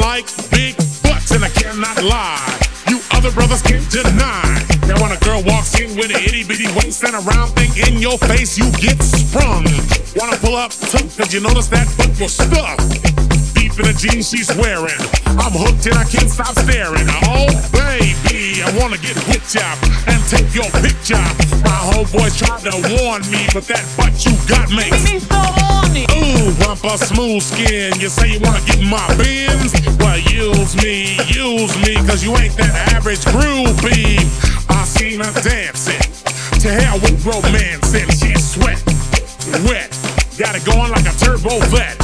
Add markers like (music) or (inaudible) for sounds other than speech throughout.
like big butts and I cannot lie. You other brothers can't deny. Now when a girl walks in with an itty bitty waist and a round thing in your face, you get sprung. Wanna pull up tough cause you notice that butt was stuffed. In the jeans she's wearing. I'm hooked and I can't stop staring. Oh baby, I wanna get with ya and take your picture. My whole homeboys tried to warn me, but that butt you got makes Me so horny. Ooh, bumper smooth skin. You say you wanna get in my bins? Well, use me, use me, cause you ain't that average groupie. I seen her dancing. To hell with romance, and she's sweat, wet. Got it going like a turbo vet.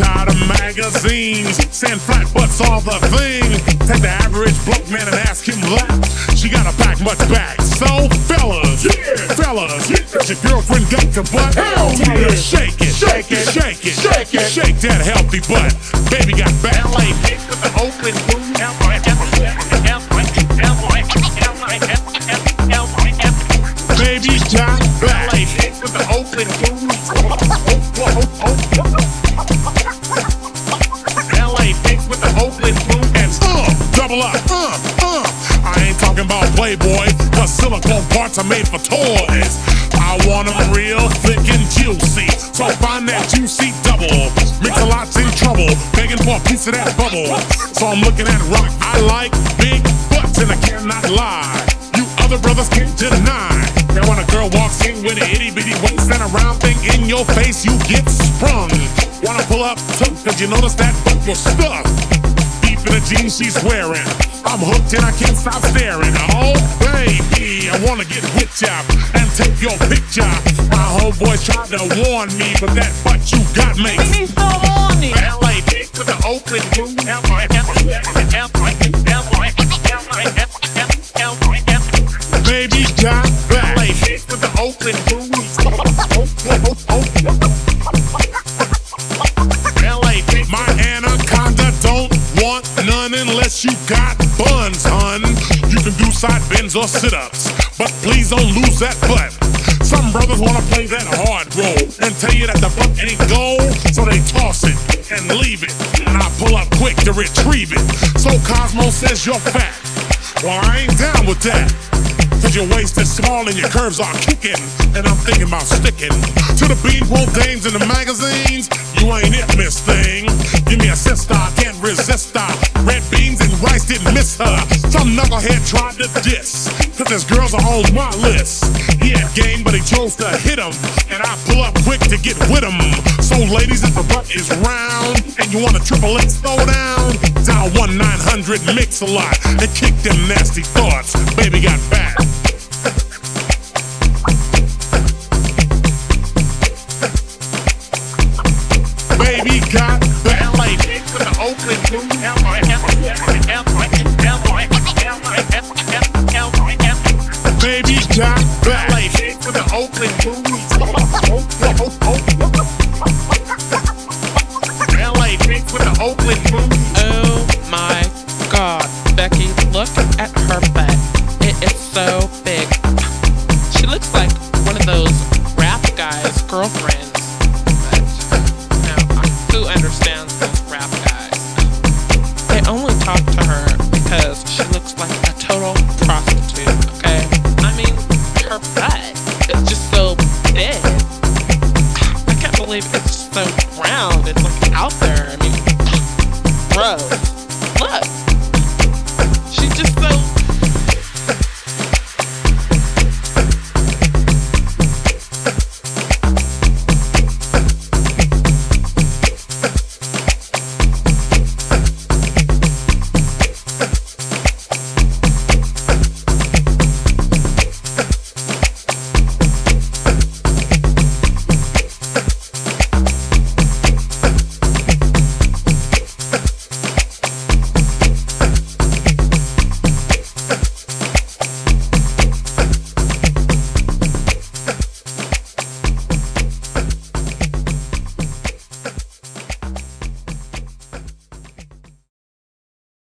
Tired of magazines, sand flat butts all the thing. Take the average bloke man and ask him that. She gotta pack much back. So, fellas, yeah. fellas, does your girlfriend got the butt? Hell Tell her to yeah. Shake it, Shake it. shake it, Shake it. shake that healthy butt. Baby got ballet Playboy, cause silicone parts are made for toys. I want them real thick and juicy, so find that juicy double. Mix-a-Lot's in trouble, begging for a piece of that bubble. So I'm looking at rock. I like big butts and I cannot lie. You other brothers can't deny. Now when a girl walks in with an itty bitty waist and a round thing in your face, you get sprung. Wanna pull up tough cause you notice that butt was stuffed. Deep in the jeans she's wearing. I'm hooked and I can't stop staring. Oh baby, I wanna get with ya and take your picture. My homeboys tried to warn me, but that butt you got Me so horny. LA dick with the open boot. Baby got back. LA dick with the open boot. You got buns, hun. You can do side bends or sit ups, but please don't lose that butt. Some brothers wanna play that hard role and tell you that the butt ain't gold, so they toss it and leave it. And I pull up quick to retrieve it. So Cosmo says you're fat. Well, I ain't down with that. Cause your waist is small and your curves are kicking. And I'm thinking about sticking to the beanpole dames in the magazines. You ain't it, miss thing. Give me a Cause girls are on my list. He had game, but he chose to hit him. And I pull up quick to get with him. So, ladies, if the butt is round and you want a triple X throw down, dial 1 900 Mix-a-Lot and kick them nasty thoughts. Baby got back. (laughs) Baby got back. LA with the open boot. (laughs) love.